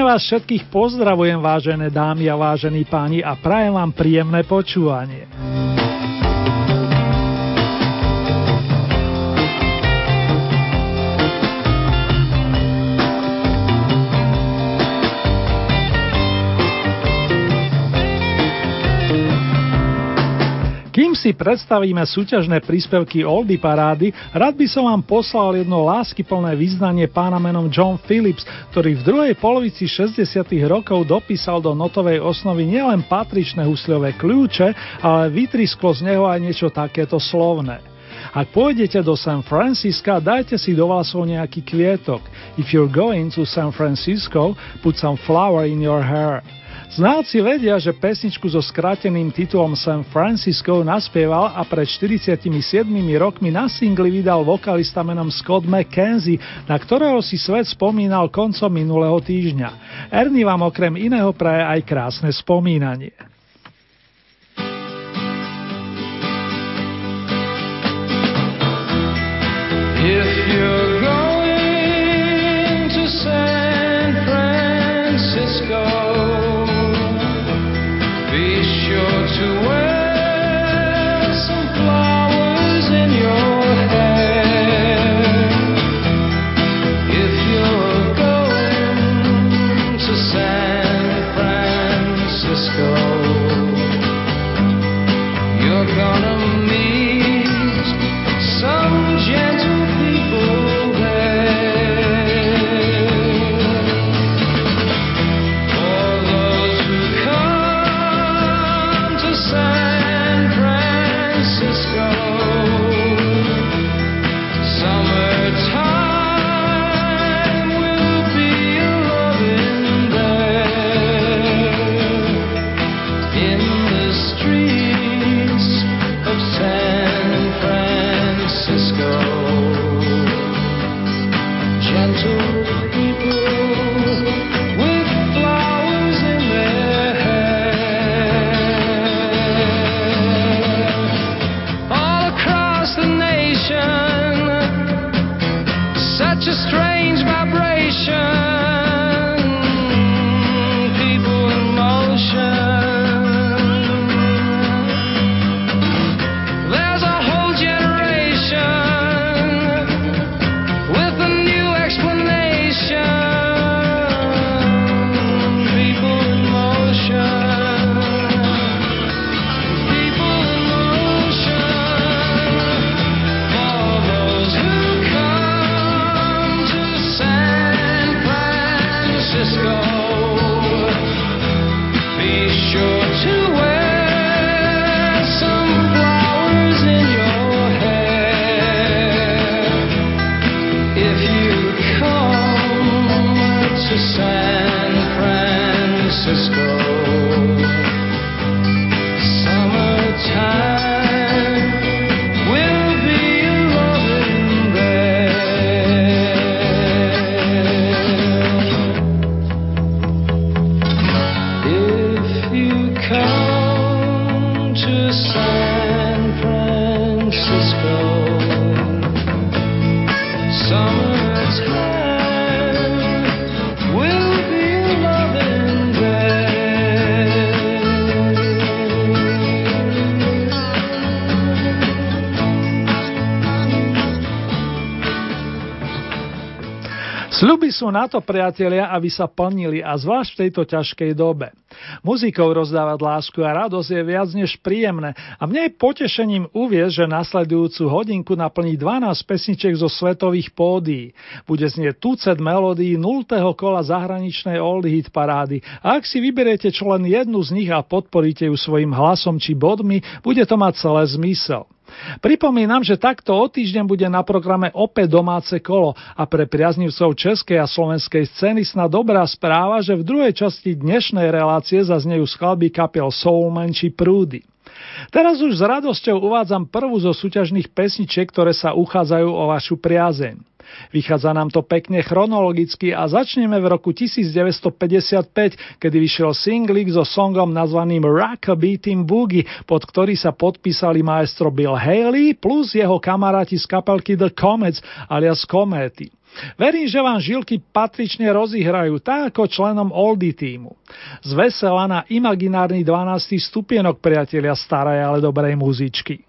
Srdečne vás všetkých pozdravujem, vážené dámy a vážení páni, a prajem vám príjemné počúvanie. Si predstavíme súťažné príspevky Oldy Parády, rád by som vám poslal jedno láskyplné význanie pána menom John Phillips, ktorý v druhej polovici 60. rokov dopísal do notovej osnovy nielen patričné husľové kľúče, ale vytrisklo z neho aj niečo takéto slovné. Ak pôjdete do San Francisca, dajte si do vlasov nejaký kvietok. If you're going to San Francisco, put some flower in your hair. Znáci vedia, že pesničku so skráteným titulom San Francisco naspieval a pred 47 rokmi na singli vydal vokalista menom Scott McKenzie, na ktorého si svet spomínal koncom minulého týždňa. Ernie vám okrem iného praje aj krásne spomínanie. If you're sú na to, priatelia, aby sa plnili a zvlášť v tejto ťažkej dobe. Muzikou rozdávať lásku a radosť je viac než príjemné a mne je potešením uvieť, že nasledujúcu hodinku naplní 12 pesniček zo svetových pódií. Bude znieť tucet melódií 0. kola zahraničnej old hit parády a ak si vyberiete čo len jednu z nich a podporíte ju svojim hlasom či bodmi, bude to mať celé zmysel. Pripomínam, že takto o týždeň bude na programe opäť domáce kolo a pre priaznivcov českej a slovenskej scény sna dobrá správa, že v druhej časti dnešnej relácie zaznejú skladby kapiel Soulman či Prúdy. Teraz už s radosťou uvádzam prvú zo súťažných pesničiek, ktoré sa uchádzajú o vašu priazeň. Vychádza nám to pekne chronologicky a začneme v roku 1955, kedy vyšiel singlik so songom nazvaným Rock Beating Boogie, pod ktorý sa podpísali maestro Bill Haley plus jeho kamaráti z kapelky The Comets alias Kométy. Verím, že vám žilky patrične rozihrajú, tak ako členom Oldy týmu. Z vesela na imaginárny 12. stupienok priatelia starej, ale dobrej muzičky.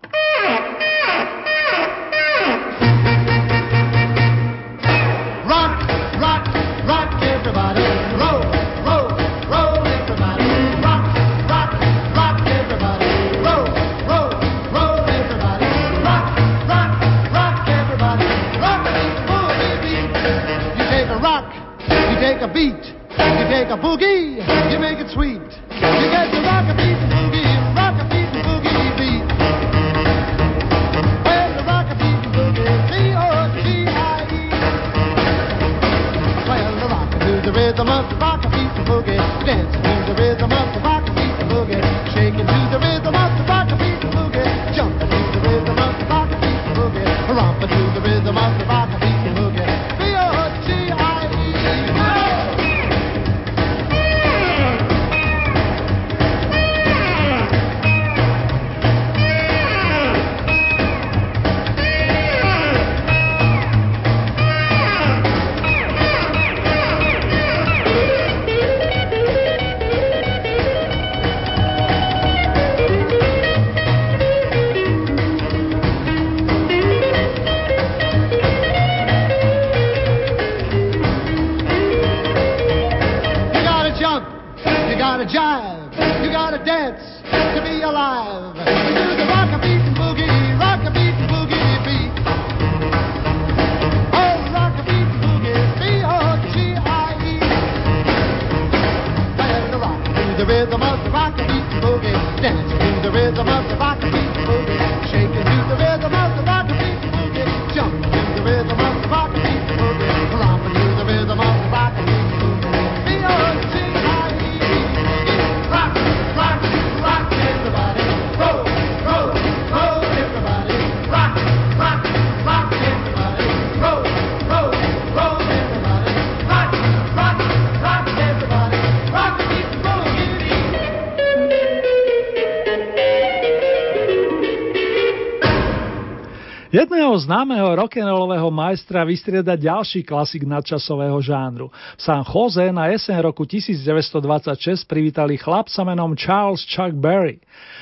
Rock'n'rollového majstra vystrieda ďalší klasik nadčasového žánru. San Jose na jeseň roku 1926 privítali chlapca menom Charles Chuck Berry.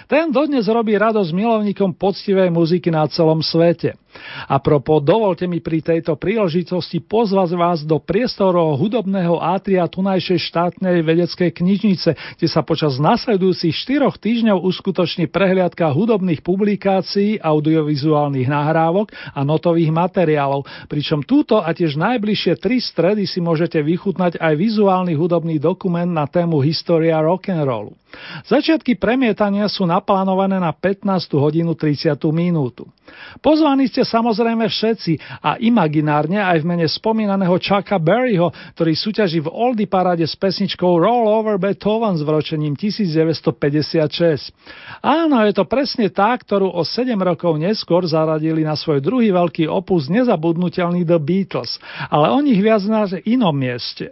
Ten dodnes robí radosť milovníkom poctivej muziky na celom svete. A propo, dovolte mi pri tejto príležitosti pozvať vás do priestorov hudobného átria tunajšej štátnej vedeckej knižnice, kde sa počas nasledujúcich štyroch týždňov uskutoční prehliadka hudobných publikácií, audiovizuálnych nahrávok a notových materiálov, pričom túto a tiež najbližšie tri stredy si môžete vychutnať aj vizuálny hudobný dokument na tému História rock'n'rollu. Začiatky premietania sú naplánované na 15. hodinu 30. minútu. Pozvaní ste samozrejme všetci a imaginárne aj v mene spomínaného Chucka Berryho, ktorý súťaží v Oldie paráde s pesničkou Roll Over Beethoven s vročením 1956. Áno, je to presne tá, ktorú o 7 rokov neskôr zaradili na svoj druhý veľký opus nezabudnutelný The Beatles, ale o nich viac na inom mieste.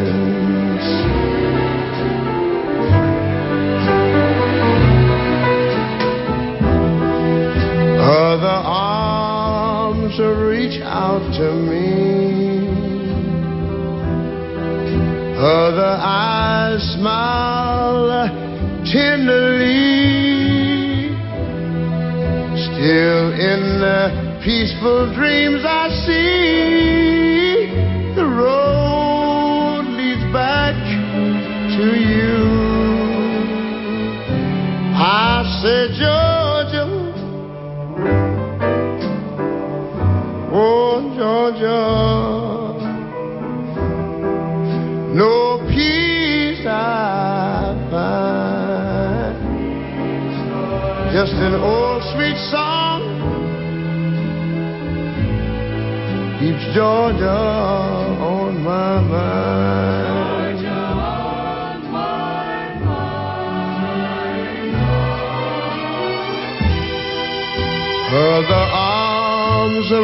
Oh, Other eyes smile tenderly. Still in the peaceful dreams I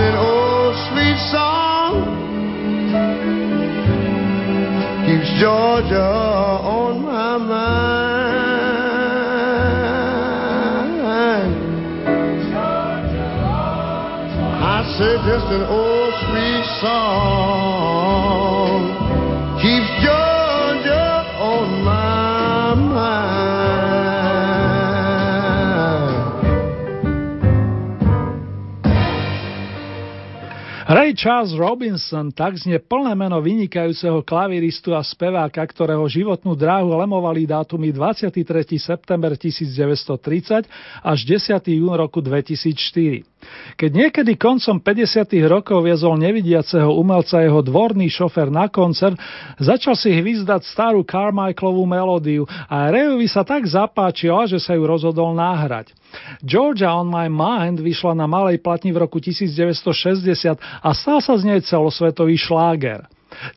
an old sweet song keeps Georgia on my mind. I said just an old sweet song. Charles Robinson, tak znie plné meno vynikajúceho klaviristu a speváka, ktorého životnú dráhu lemovali dátumy 23. september 1930 až 10. jún roku 2004. Keď niekedy koncom 50. rokov viezol nevidiaceho umelca jeho dvorný šofer na koncert, začal si hvizdať starú Carmichaelovú melódiu a Rayovi sa tak zapáčila, že sa ju rozhodol náhrať. Georgia on My Mind vyšla na malej platni v roku 1960 a stal sa z nej celosvetový šláger.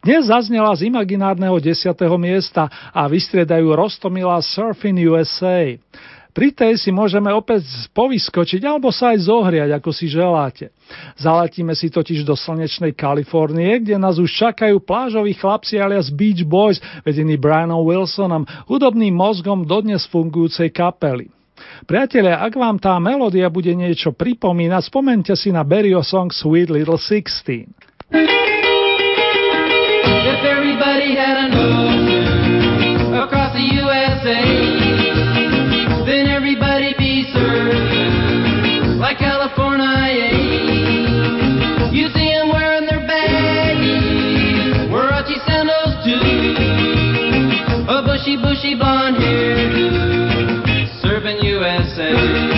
Dnes zaznela z imaginárneho 10. miesta a vystriedajú Rostomila Surfing USA. Pri tej si môžeme opäť povyskočiť alebo sa aj zohriať, ako si želáte. Zaletíme si totiž do slnečnej Kalifornie, kde nás už čakajú plážoví chlapci alias Beach Boys, vedení Brianom Wilsonom, hudobným mozgom dodnes fungujúcej kapely. Priatelia, ak vám tá melódia bude niečo pripomínať, spomente si na Berio song Sweet Little Sixteen. If blonde hair, USA.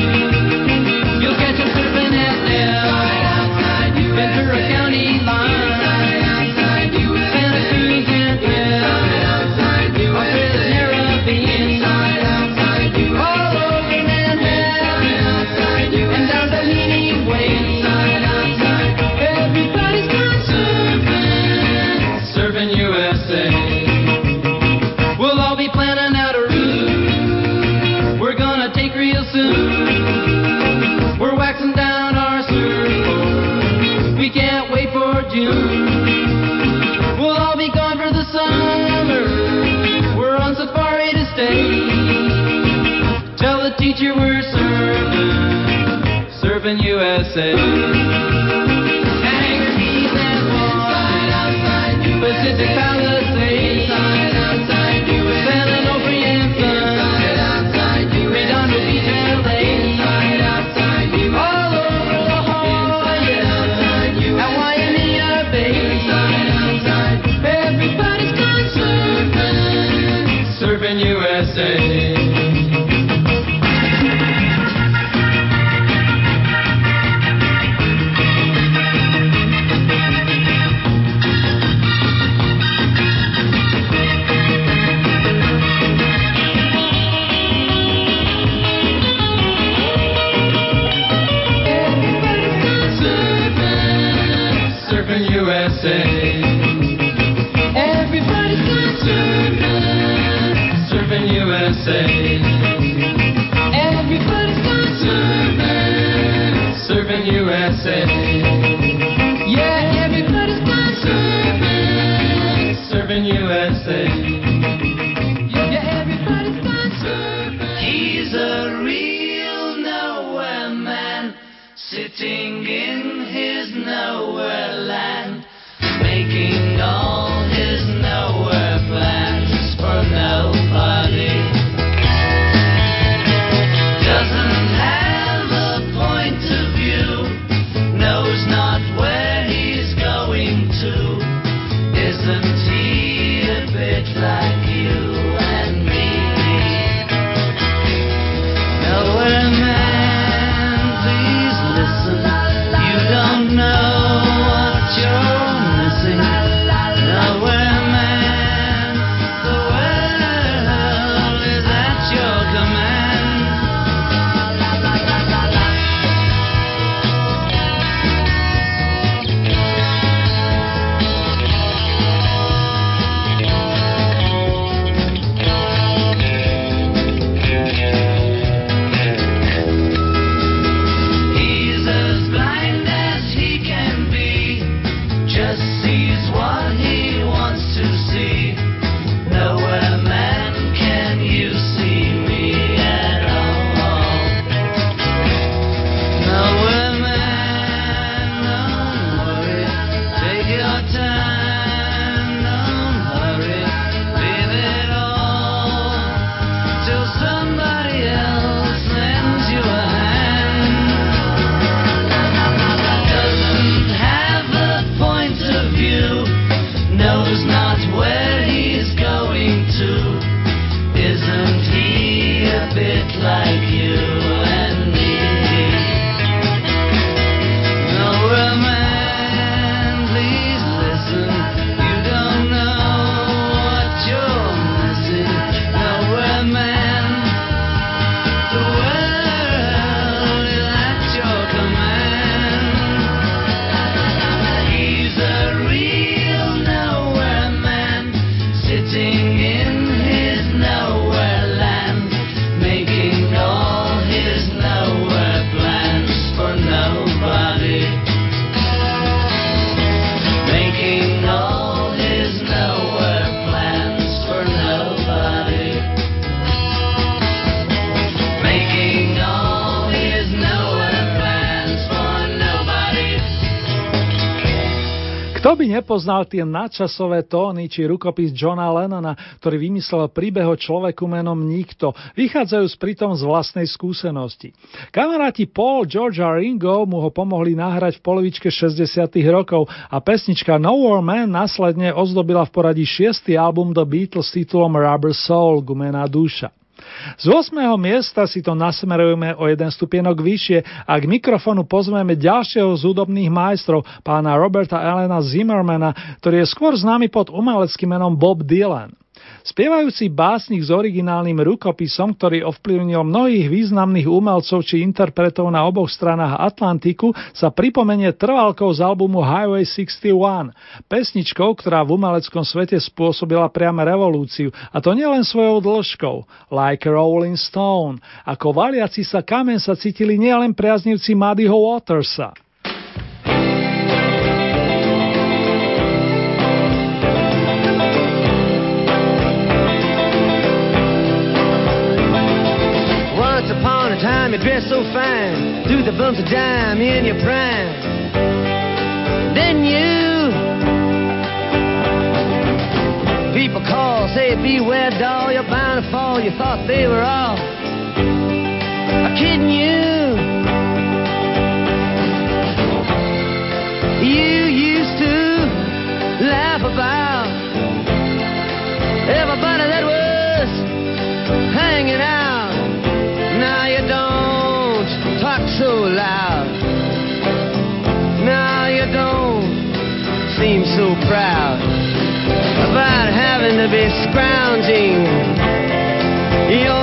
Nepoznal tie nadčasové tóny či rukopis Johna Lennona, ktorý vymyslel príbeh o človeku menom Nikto, vychádzajú pritom z vlastnej skúsenosti. Kamaráti Paul, George a Ringo mu ho pomohli nahrať v polovičke 60 rokov a pesnička No War Man následne ozdobila v poradí šiestý album The Beatles s titulom Rubber Soul, gumená duša. Z 8. miesta si to nasmerujeme o jeden stupienok vyššie a k mikrofonu pozveme ďalšieho z hudobných majstrov, pána Roberta Elena Zimmermana, ktorý je skôr známy pod umeleckým menom Bob Dylan. Spievajúci básnik s originálnym rukopisom, ktorý ovplyvnil mnohých významných umelcov či interpretov na oboch stranách Atlantiku, sa pripomenie trvalkou z albumu Highway 61, pesničkou, ktorá v umeleckom svete spôsobila priame revolúciu, a to nielen svojou dĺžkou, like Rolling Stone, ako valiaci sa kamen sa cítili nielen priaznivci Muddyho Watersa. You dress so fine, threw the bumps of dime in your prime. Then you, people call, say beware, doll, you're bound to fall. You thought they were all kidding you. You proud about having to be scrounging. Your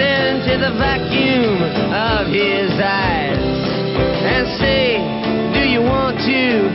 as into the vacuum of his eyes and say, Do you want to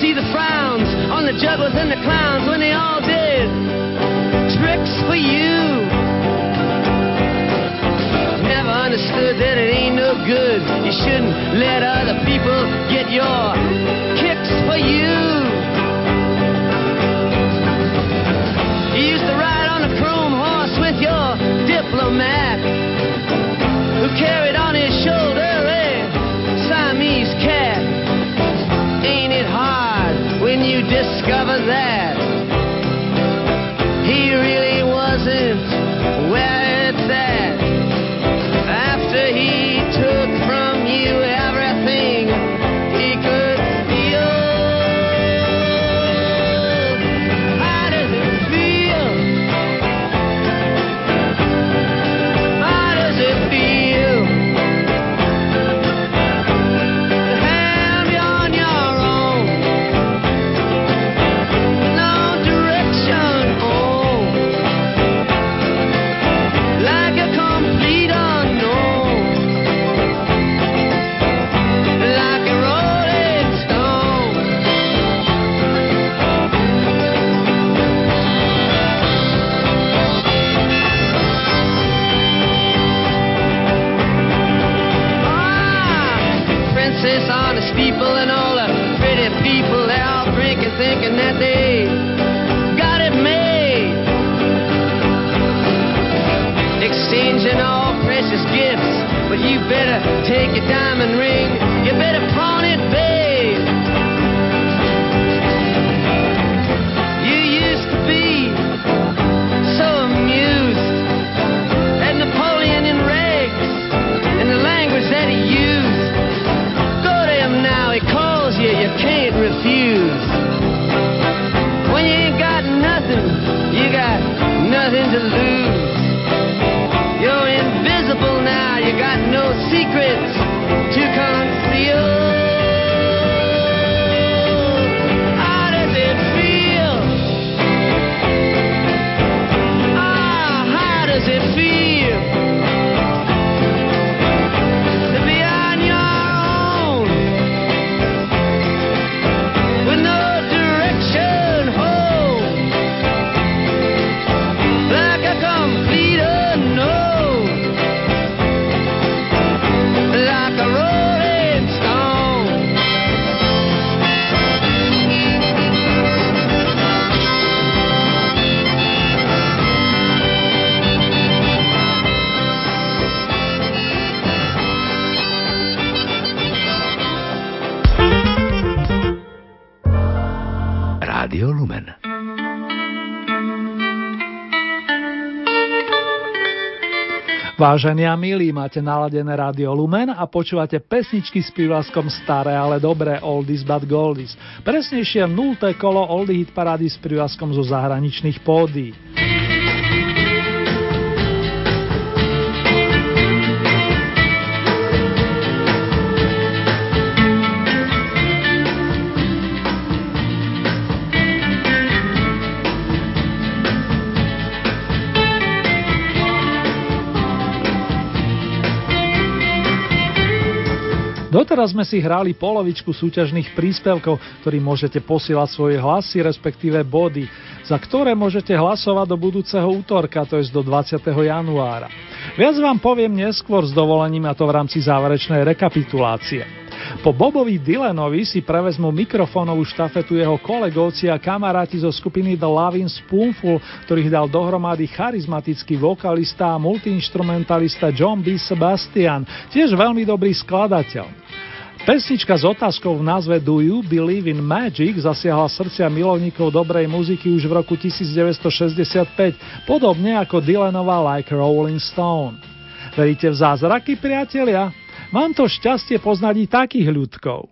see the frowns on the jugglers and the clowns when they all did tricks for you. Never understood that it ain't no good. You shouldn't let other people get your kicks for you. You better take your diamond ring. You better pawn it, Vážení a milí, máte naladené rádio Lumen a počúvate pesničky s prívlaskom Staré, ale dobré Oldies but Goldies. Presnejšie nulté kolo Oldie hit parády s prívlaskom zo zahraničných pódií. Doteraz sme si hrali polovičku súťažných príspevkov, ktorý môžete posielať svoje hlasy, respektíve body, za ktoré môžete hlasovať do budúceho útorka, to je do 20. januára. Viac vám poviem neskôr s dovolením a to v rámci záverečnej rekapitulácie. Po Bobovi Dylanovi si prevezmu mikrofónovú štafetu jeho kolegovci a kamaráti zo skupiny The Loving Spoonful, ktorých dal dohromady charizmatický vokalista a multiinstrumentalista John B. Sebastian, tiež veľmi dobrý skladateľ. Pesnička s otázkou v názve Do You Believe in Magic zasiahla srdcia milovníkov dobrej muziky už v roku 1965, podobne ako Dylanova Like Rolling Stone. Veríte v zázraky, priatelia? Mám to šťastie poznať i takých ľudkov.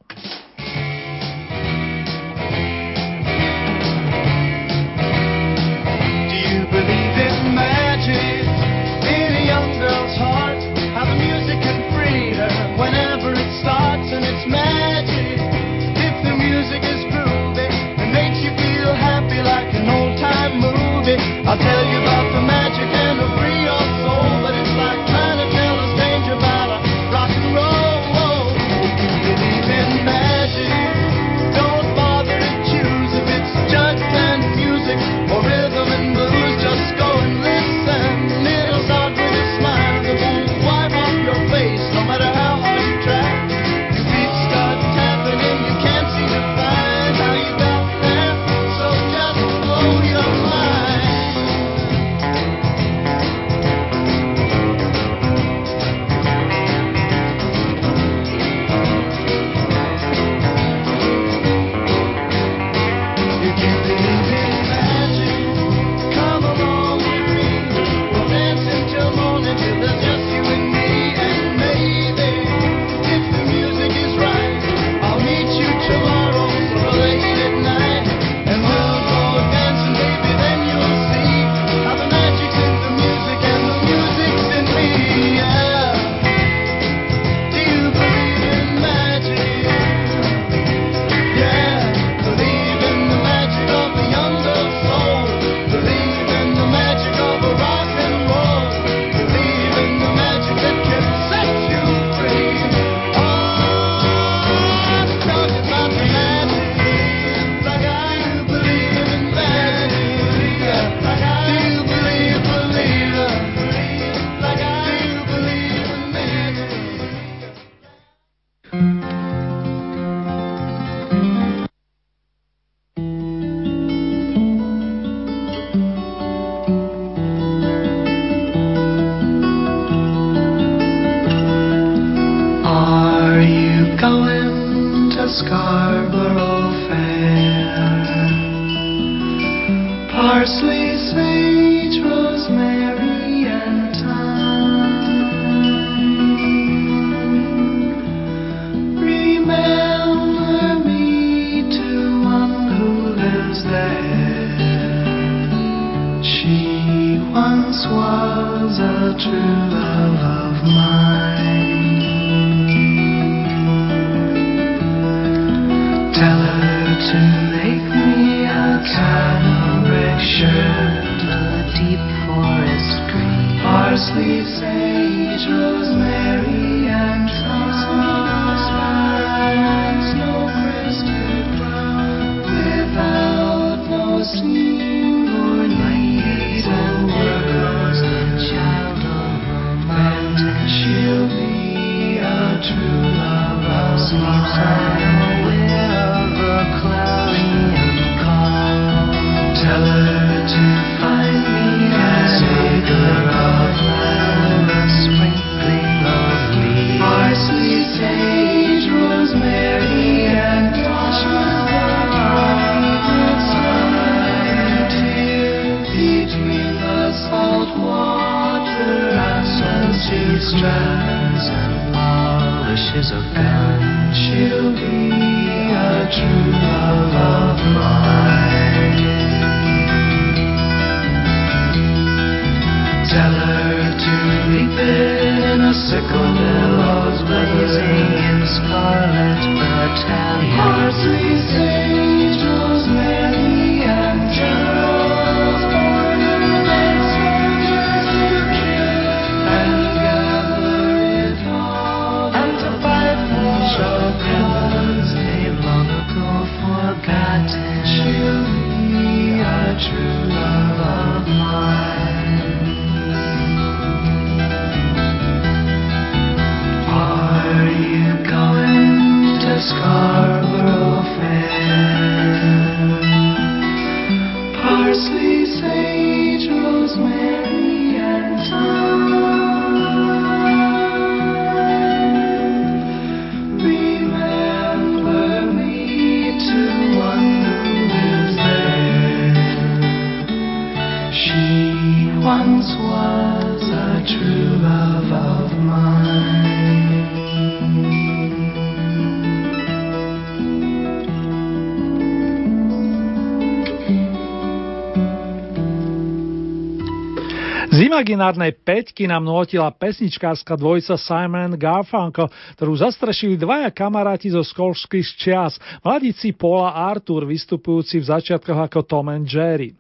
Imaginárnej peťky nám notila pesničkárska dvojica Simon and Garfunkel, ktorú zastrešili dvaja kamaráti zo školských čias, mladíci Paul a Arthur, vystupujúci v začiatkoch ako Tom and Jerry.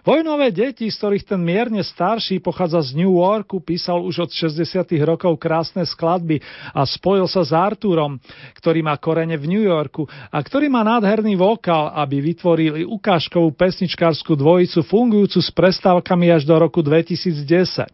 Vojnové deti, z ktorých ten mierne starší pochádza z New Yorku, písal už od 60. rokov krásne skladby a spojil sa s Arturom, ktorý má korene v New Yorku a ktorý má nádherný vokál, aby vytvorili ukážkovú pesničkárskú dvojicu fungujúcu s prestávkami až do roku 2010.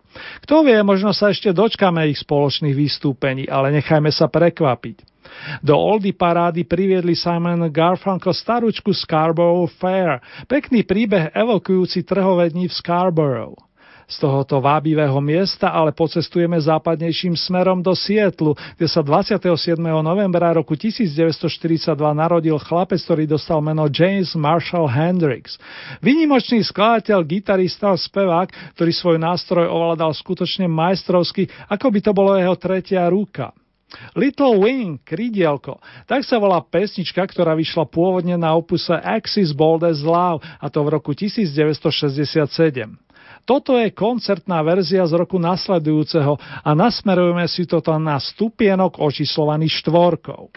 Kto vie, možno sa ešte dočkame ich spoločných vystúpení, ale nechajme sa prekvapiť. Do Oldie parády priviedli Simon Garfunkel staručku Scarborough Fair, pekný príbeh evokujúci trhové dni v Scarborough. Z tohoto vábivého miesta ale pocestujeme západnejším smerom do Sietlu, kde sa 27. novembra roku 1942 narodil chlapec, ktorý dostal meno James Marshall Hendrix. Vynimočný skladateľ, gitarista a spevák, ktorý svoj nástroj ovládal skutočne majstrovsky, ako by to bolo jeho tretia ruka. Little Wing, krídielko, tak sa volá pesnička, ktorá vyšla pôvodne na opuse Axis Bold as Love, a to v roku 1967. Toto je koncertná verzia z roku nasledujúceho a nasmerujeme si toto na stupienok očíslovaný štvorkou.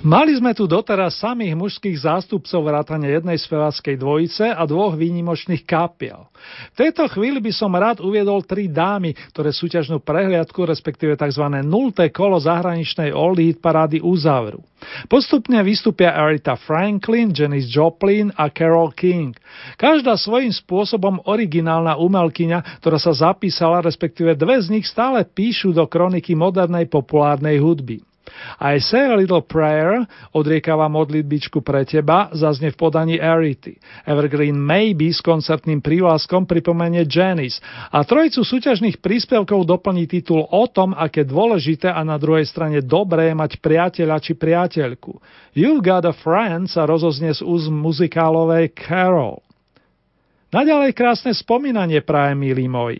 Mali sme tu doteraz samých mužských zástupcov vrátane jednej speváckej dvojice a dvoch výnimočných kapiel. V tejto chvíli by som rád uviedol tri dámy, ktoré súťažnú prehliadku, respektíve tzv. nulté kolo zahraničnej oldie hit parády uzavrú. Postupne vystúpia Aretha Franklin, Janis Joplin a Carole King. Každá svojím spôsobom originálna umelkyňa, ktorá sa zapísala, respektíve dve z nich stále píšu do kroniky modernej populárnej hudby. I say a little prayer, odriekava modlitbičku pre teba, zazne v podaní Arity. Evergreen Maybe s koncertným prívlaskom pripomenie Janis a trojicu súťažných príspevkov doplní titul o tom, aké dôležité a na druhej strane dobré je mať priateľa či priateľku. You've got a friend sa rozoznie z úz muzikálovej Carol. Naďalej krásne spomínanie praje, milí moji.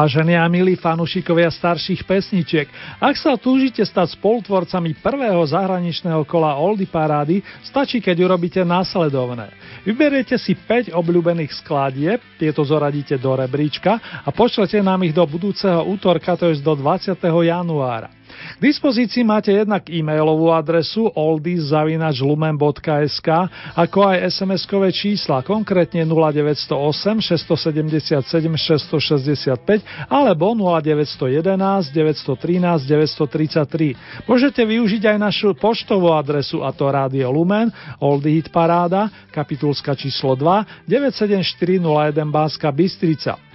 Vážení a milí fanúšikovia starších pesničiek, ak sa túžite stať spolutvorcami prvého zahraničného kola Oldy Parády, stačí, keď urobíte následovné. Vyberiete si 5 obľúbených skladieb, tieto zoradíte do rebríčka a pošlete nám ich do budúceho útorka, to je do 20. januára. K dispozícii máte jednak e-mailovú adresu oldies.lumen.sk ako aj SMS-kové čísla, konkrétne 0908 677 665 alebo 0911 913 933. Môžete využiť aj našu poštovú adresu a to Rádio Lumen, Oldie Hit Paráda, kapitulska číslo 2, 97401 Bánska Bystrica.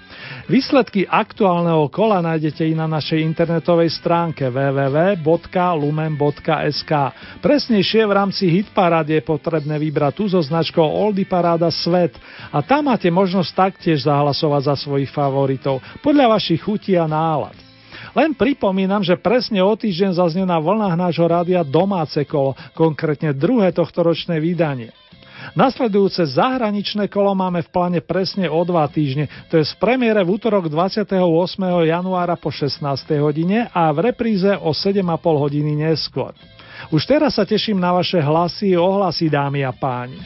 Výsledky aktuálneho kola nájdete i na našej internetovej stránke www.lumen.sk. Presnejšie v rámci Hitparády je potrebné vybrať tú so značkou Oldy Paráda Svet a tam máte možnosť taktiež zahlasovať za svojich favoritov podľa vašich chutí a nálad. Len pripomínam, že presne o týždeň zaznie na vlnách nášho rádia domáce kolo, konkrétne druhé tohtoročné vydanie. Nasledujúce zahraničné kolo máme v pláne presne o dva týždne, to je z premiére v útorok 28. januára po 16. hodine a v repríze o 7,5 hodiny neskôr. Už teraz sa teším na vaše hlasy ohlasy, dámy a páni.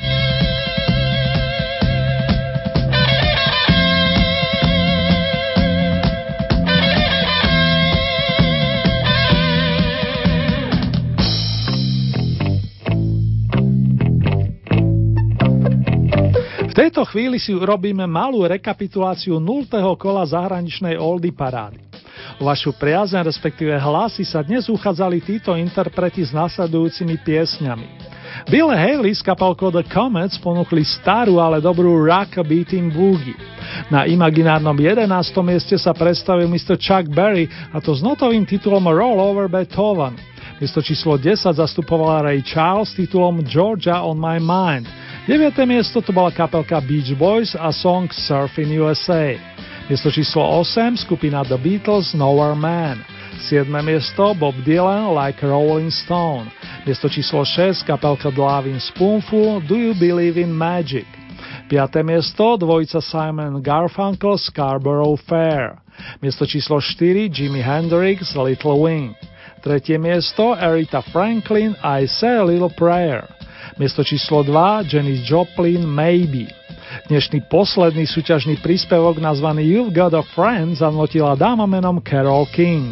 Tejto chvíli si urobíme malú rekapituláciu 0. kola zahraničnej Oldy parády. O vašu priazeň, respektíve hlasy sa dnes uchádzali títo interpreti s nasledujúcimi piesňami. Bill Haley s kapelkou The Comets ponúkli starú, ale dobrú rock beating boogie. Na imaginárnom 11. mieste sa predstavil Mr. Chuck Berry a to s notovým titulom Roll Over Beethoven. Miesto číslo 10 zastupovala Ray Charles titulom Georgia on my mind. 9. miesto to bola kapelka Beach Boys a song Surfing USA. Miesto číslo 8 skupina The Beatles Nowhere Man. 7. miesto Bob Dylan Like Rolling Stone. Miesto číslo 6 kapelka The Loving Spoonful Do You Believe in Magic. 5. miesto dvojica Simon Garfunkel Scarborough Fair. Miesto číslo 4 Jimi Hendrix Little Wing. Tretie miesto Aretha Franklin I Say a Little Prayer. Miesto číslo 2 Janis Joplin Maybe. Dnešný posledný súťažný príspevok nazvaný You've Got a Friend zanotila dáma menom Carol King.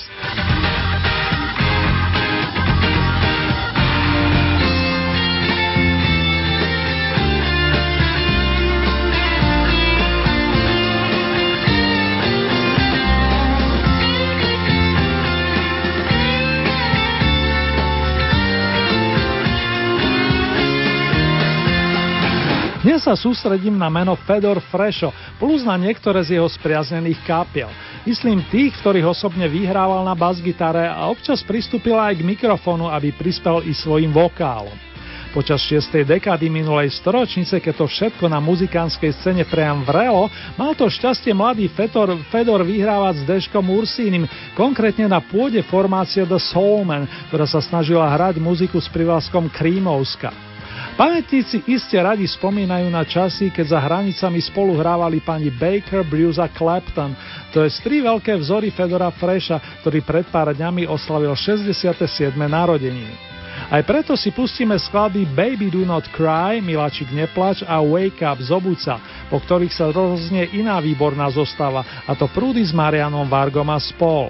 Sa sústredím na meno Fedor Frešo plus na niektoré z jeho spriaznených kápiel. Myslím tých, ktorých osobne vyhrával na basgitare a občas pristúpil aj k mikrofónu, aby prispel i svojim vokálom. Počas 6. dekády minulej storočnice, keď to všetko na muzikánskej scéne priam vrelo, mal to šťastie mladý Fedor, Fedor vyhrávať s Deškom Ursínim, konkrétne na pôde formácie The Soulman, ktorá sa snažila hrať muziku s privlaskom Krímovska. Pamätníci iste radi spomínajú na časy, keď za hranicami spolu hrávali pani Baker, Bruce a Clapton, to je tri veľké vzory Fedora Freša, ktorý pred pár dňami oslavil 67. narodeniny. Aj preto si pustíme skladby Baby Do Not Cry, Miláčik neplač a Wake Up z obuca, po ktorých sa roznie iná výborná zostava, a to prúdy s Marianom Vargom a spol.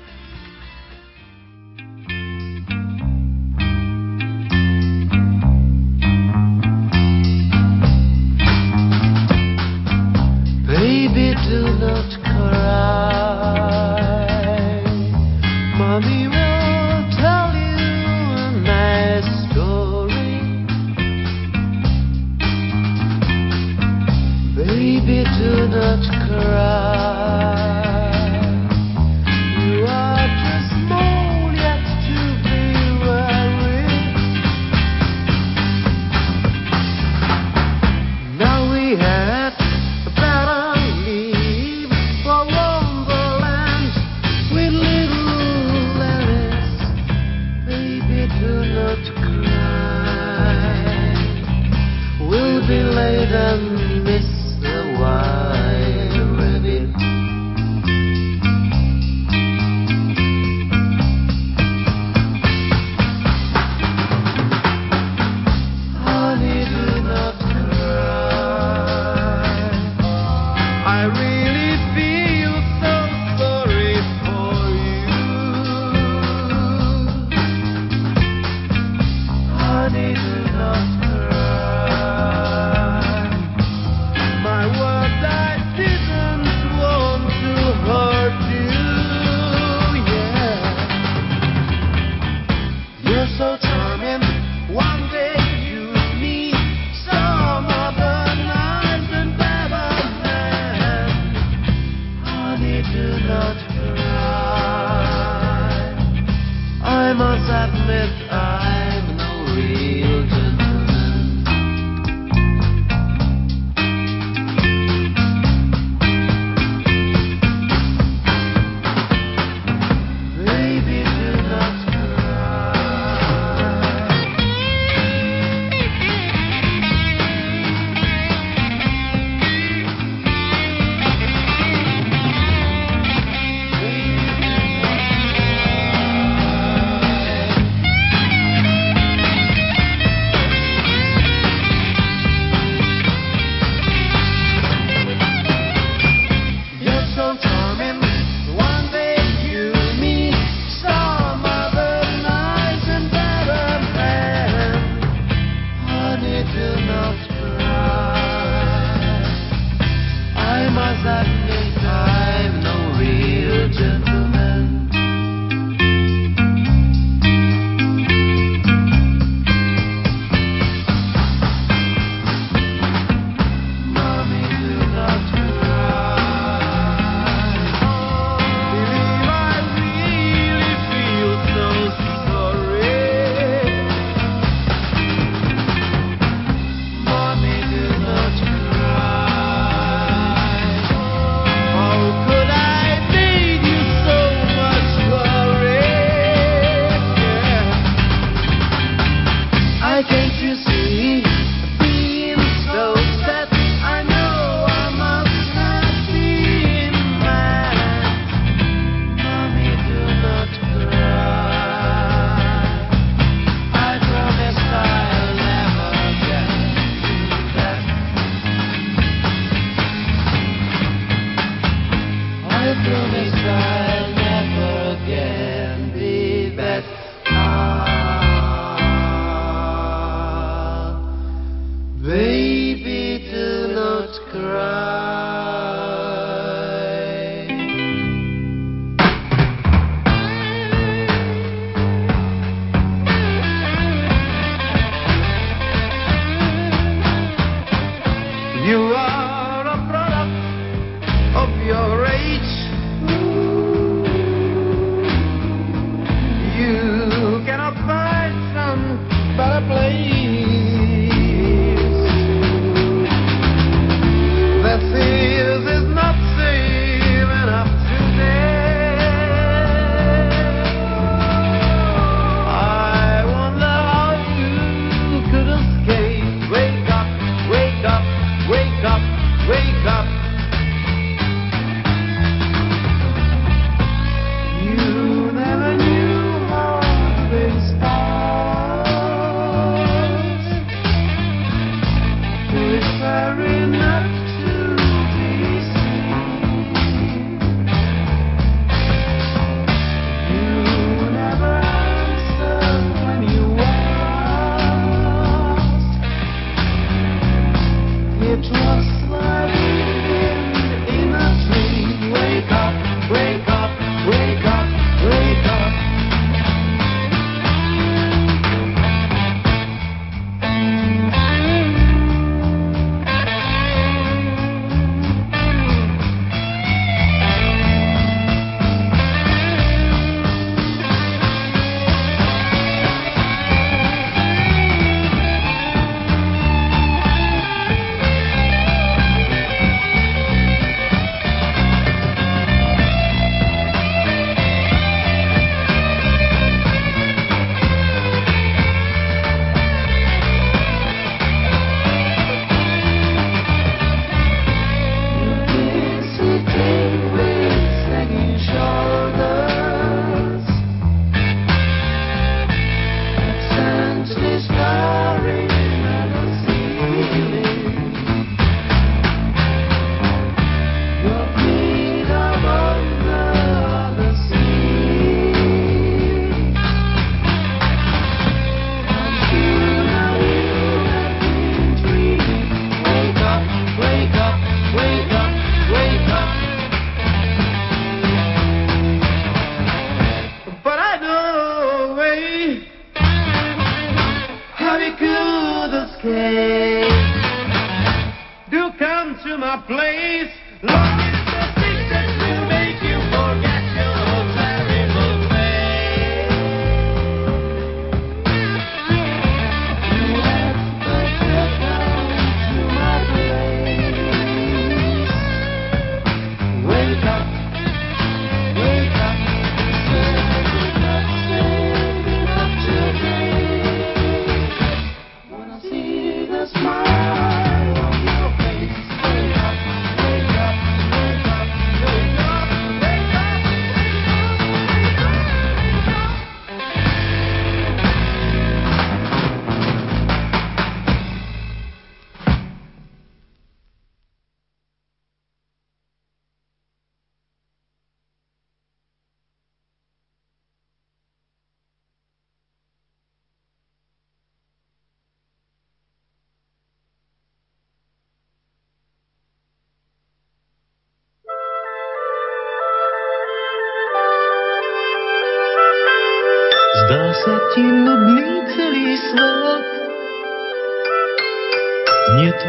Do not cry.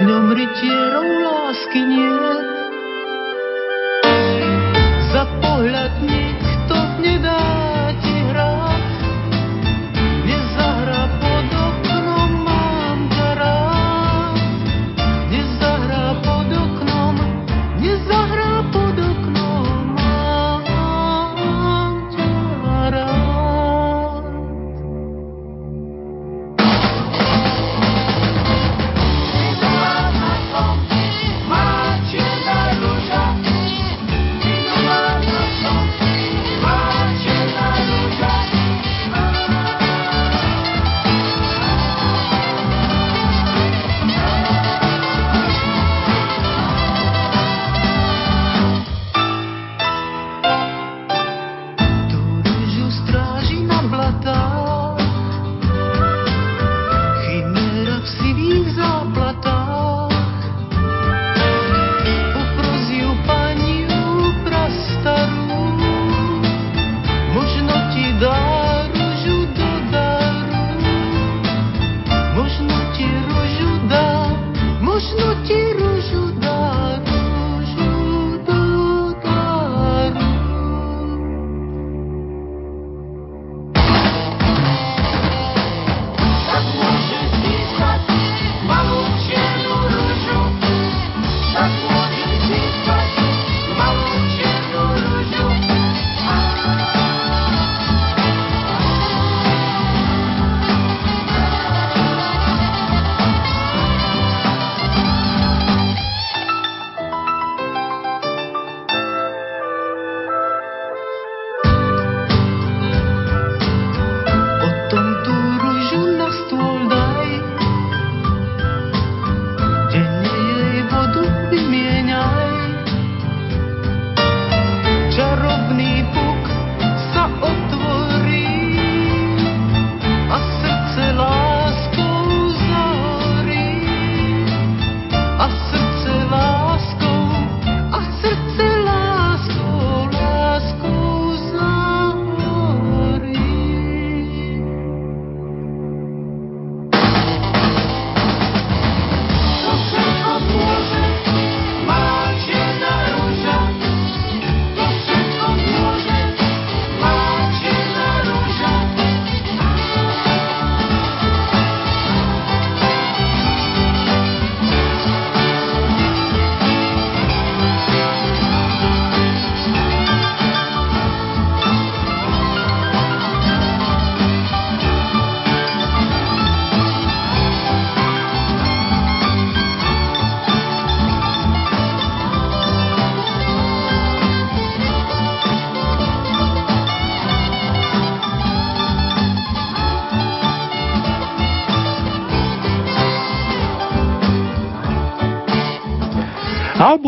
V ňom rytierov lásky, niet. Za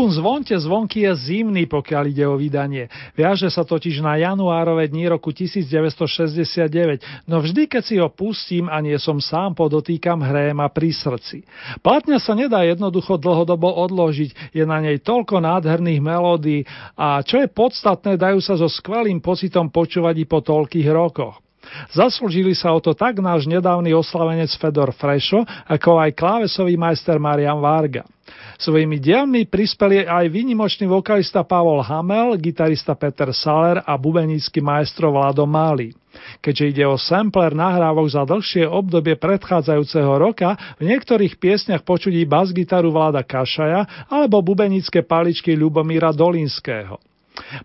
Album Zvonte zvonky je zimný, pokiaľ ide o vydanie. Viaže sa totiž na januárove dní roku 1969, no vždy, keď si ho pustím a nie som sám, podotýkam hraje ma pri srdci. Platňa sa nedá jednoducho dlhodobo odložiť, je na nej toľko nádherných melódií a čo je podstatné, dajú sa so skvelým pocitom počúvať i po toľkých rokoch. Zaslúžili sa o to tak náš nedávny oslavenec Fedor Frešo, ako aj klávesový majster Marian Varga. Svojimi dielmi prispeli aj výnimočný vokalista Pavol Hamel, gitarista Peter Saler a bubenícky maestro Vlado Máli. Keďže ide o sampler nahrávok za dlhšie obdobie predchádzajúceho roka, v niektorých piesniach počuť bas-gitaru Vlada Kašaja alebo bubenické paličky Ľubomíra Dolinského.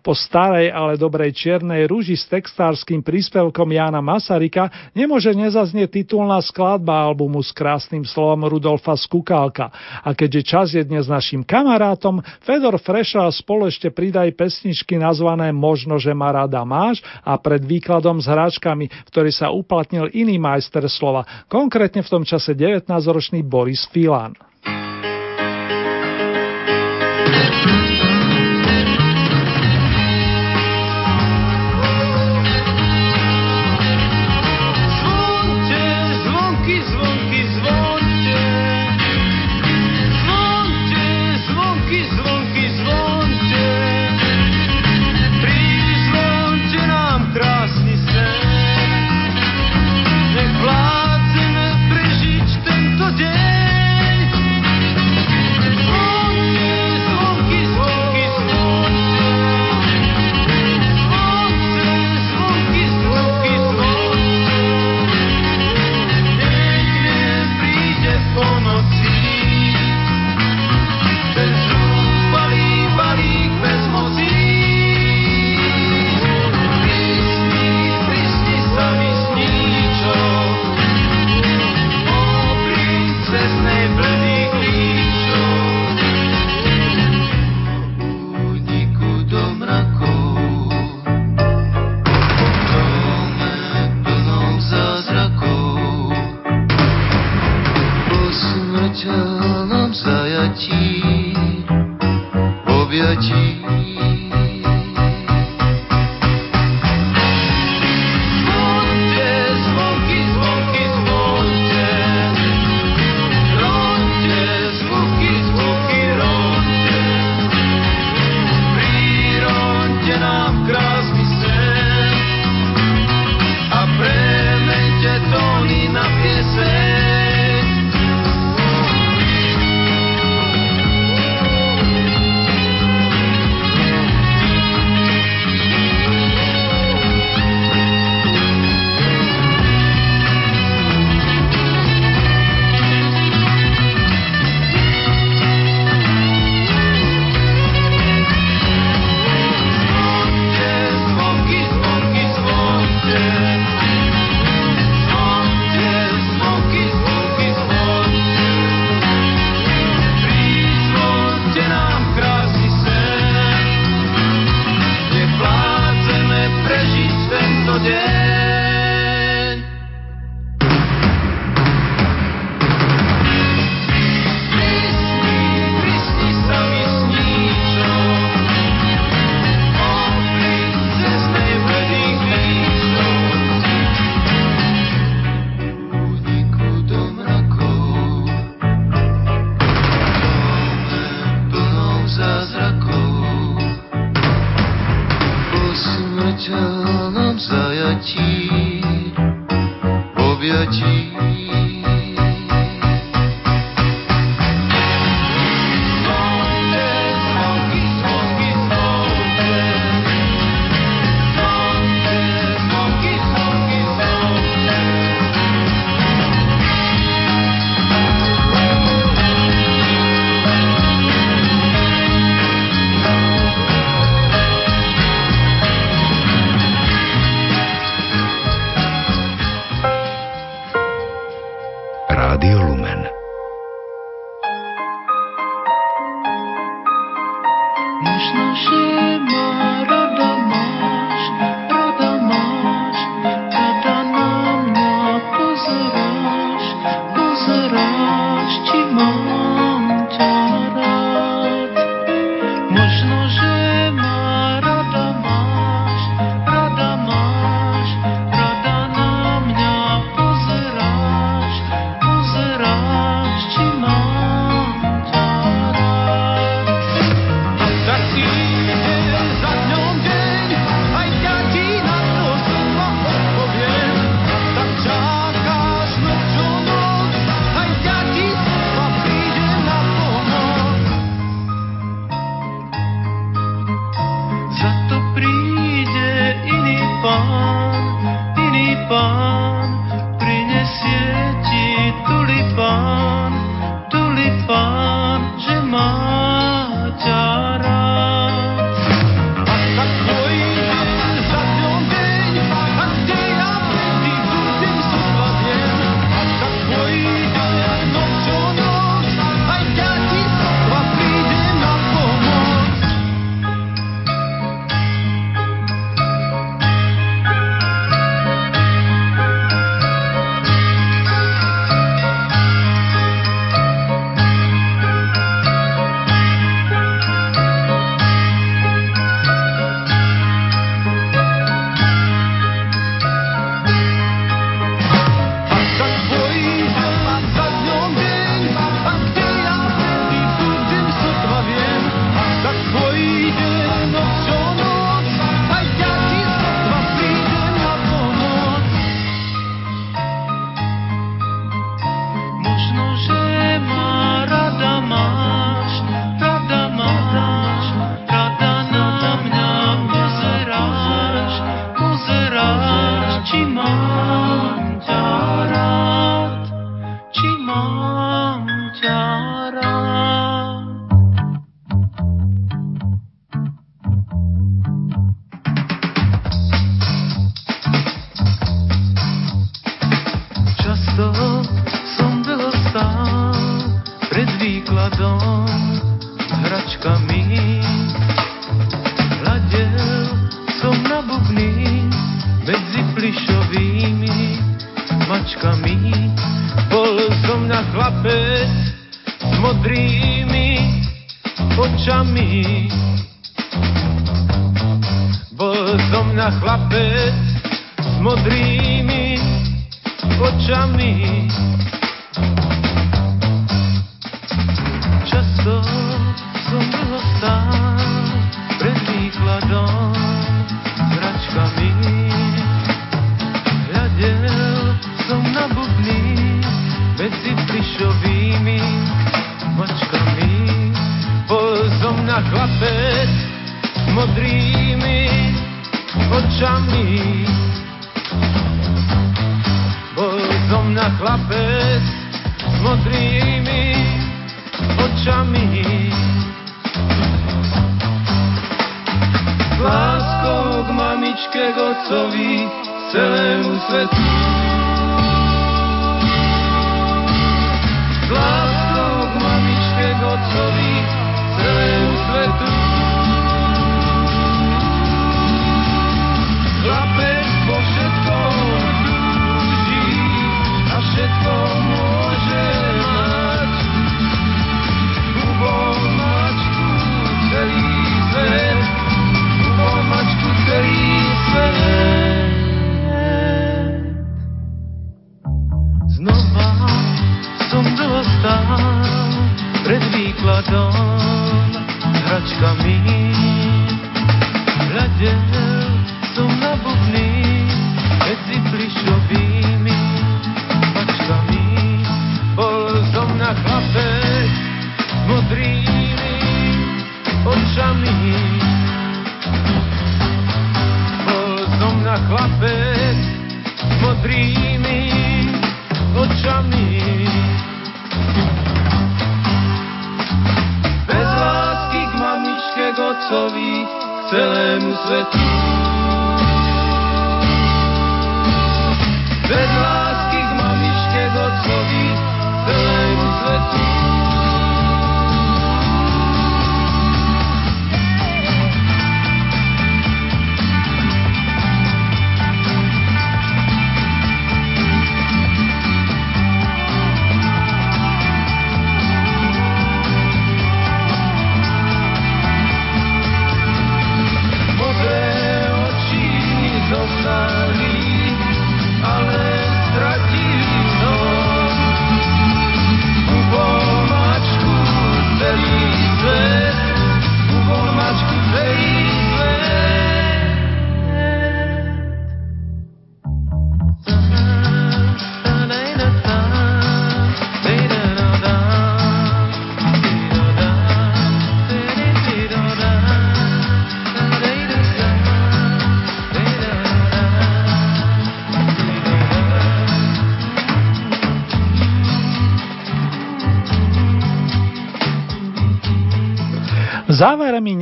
Po starej, ale dobrej čiernej rúži s textárským príspevkom Jána Masarika nemôže nezaznieť titulná skladba albumu s krásnym slovom Rudolfa Skukálka. A keďže čas je dnes našim kamarátom, Fedor Freša spolu ešte pridaj pesničky nazvané Možno, že ma rada máš a pred výkladom s hráčkami, v ktorý sa uplatnil iný majster slova, konkrétne v tom čase 19-ročný Boris Filan.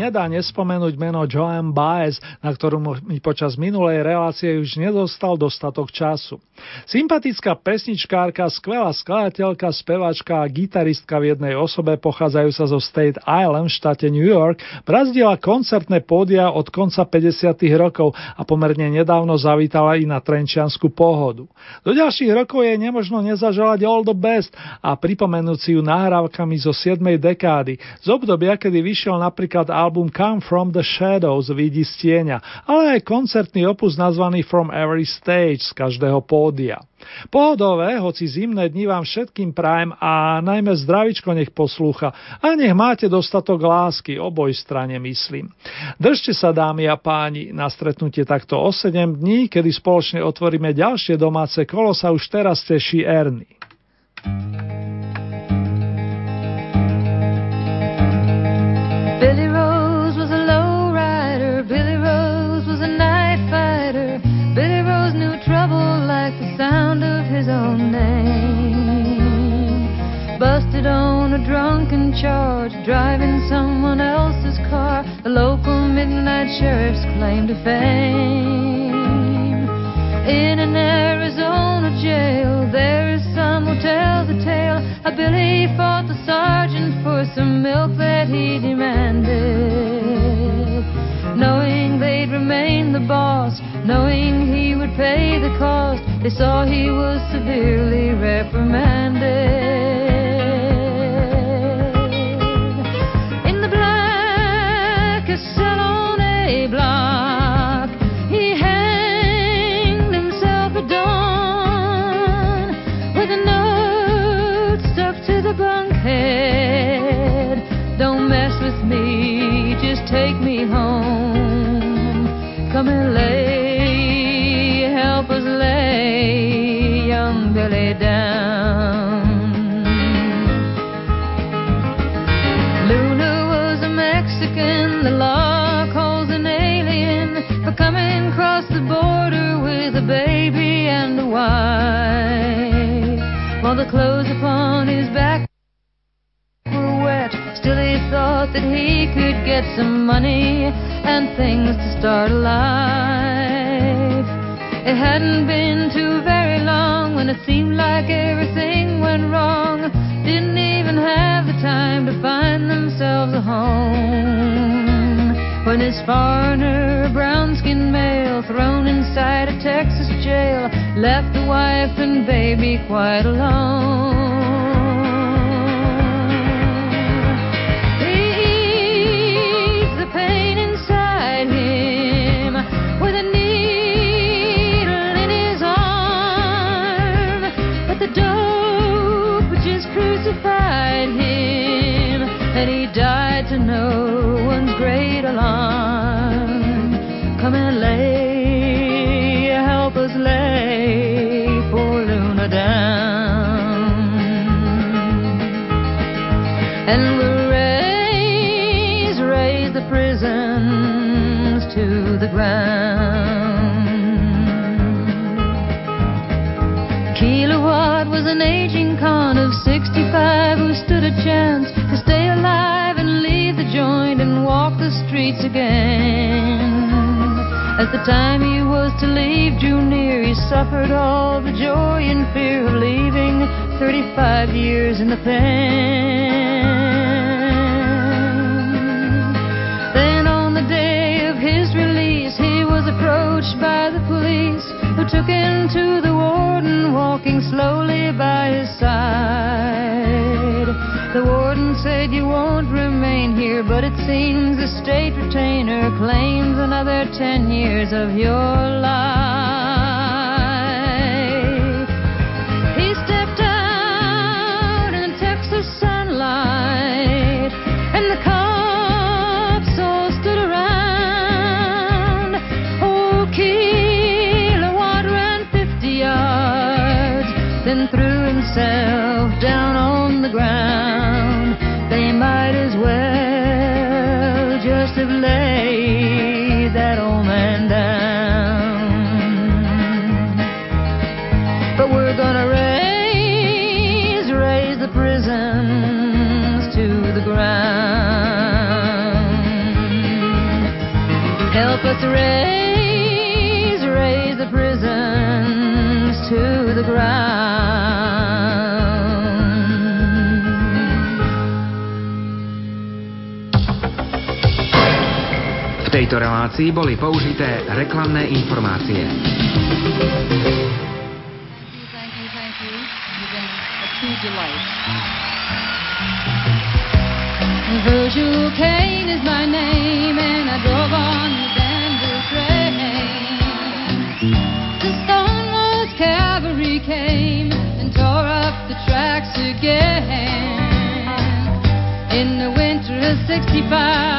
Nedá nespomenúť meno Joan Baez, na ktorú mi počas minulej relácie už nedostal dostatok času. Sympatická pesničkárka, skvelá skladateľka, spevačka a gitaristka v jednej osobe pochádzajúca zo State Island v štáte New York brazdila koncertné pódia od konca 50. rokov a pomerne nedávno zavítala i na Trenčiansku pohodu. Do ďalších rokov jej nemožno nezaželať all the best a pripomenúť si ju nahrávkami zo 7. dekády, z obdobia, kedy vyšiel napríklad album Come From The Shadows Vidí z tieňa, ale aj koncertný opus nazvaný From Every Stage z každého pódia. Pohodové, hoci zimné dni vám všetkým prajem a najmä zdravičko nech poslúcha a nech máte dostatok lásky, oboj strane myslím. Držte sa dámy a páni, na stretnutie takto o 7 dní, kedy spoločne otvoríme ďalšie domáce kolo sa už teraz teší Ernie. Billy Rose name. Busted on a drunken charge, driving someone else's car. The local midnight sheriff's claim to fame. In an Arizona jail, there is some who tell the tale. How Billy fought the sergeant for some milk that he demanded. Knowing they'd remain the boss, knowing he would pay the cost. They saw he was severely reprimanded. Clothes upon his back were wet, still he thought that he could get some money and things to start a life. It hadn't been too very long when it seemed like everything went wrong. Didn't even have the time to find themselves a home. When his foreigner, brown skinned male, thrown inside a Texas jail, left the wife and baby quite alone. Kilowatt was an aging con of 65 who stood a chance to stay alive and leave the joint and walk the streets again. As the time he was to leave drew near, he suffered all the joy and fear of leaving 35 years in the pen. Took him to the warden, walking slowly by his side. The warden said, You won't remain here, but it seems the state retainer claims another ten years of your life. Relácii boli použité reklamné informácie. My name, and I drove on the Danville train. The Stoneman's cavalry came and tore up the tracks again. In the winter of '65,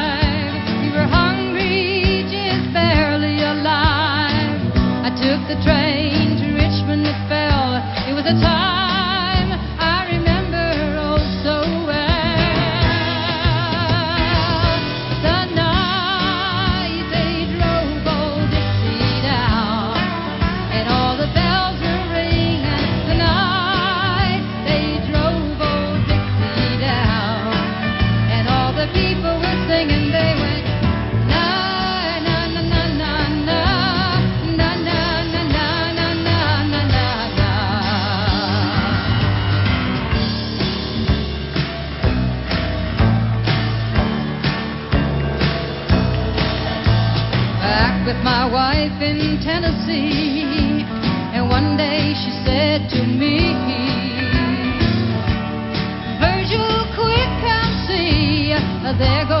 my wife in Tennessee. And one day she said to me, Virgil, quick, come see, there goes.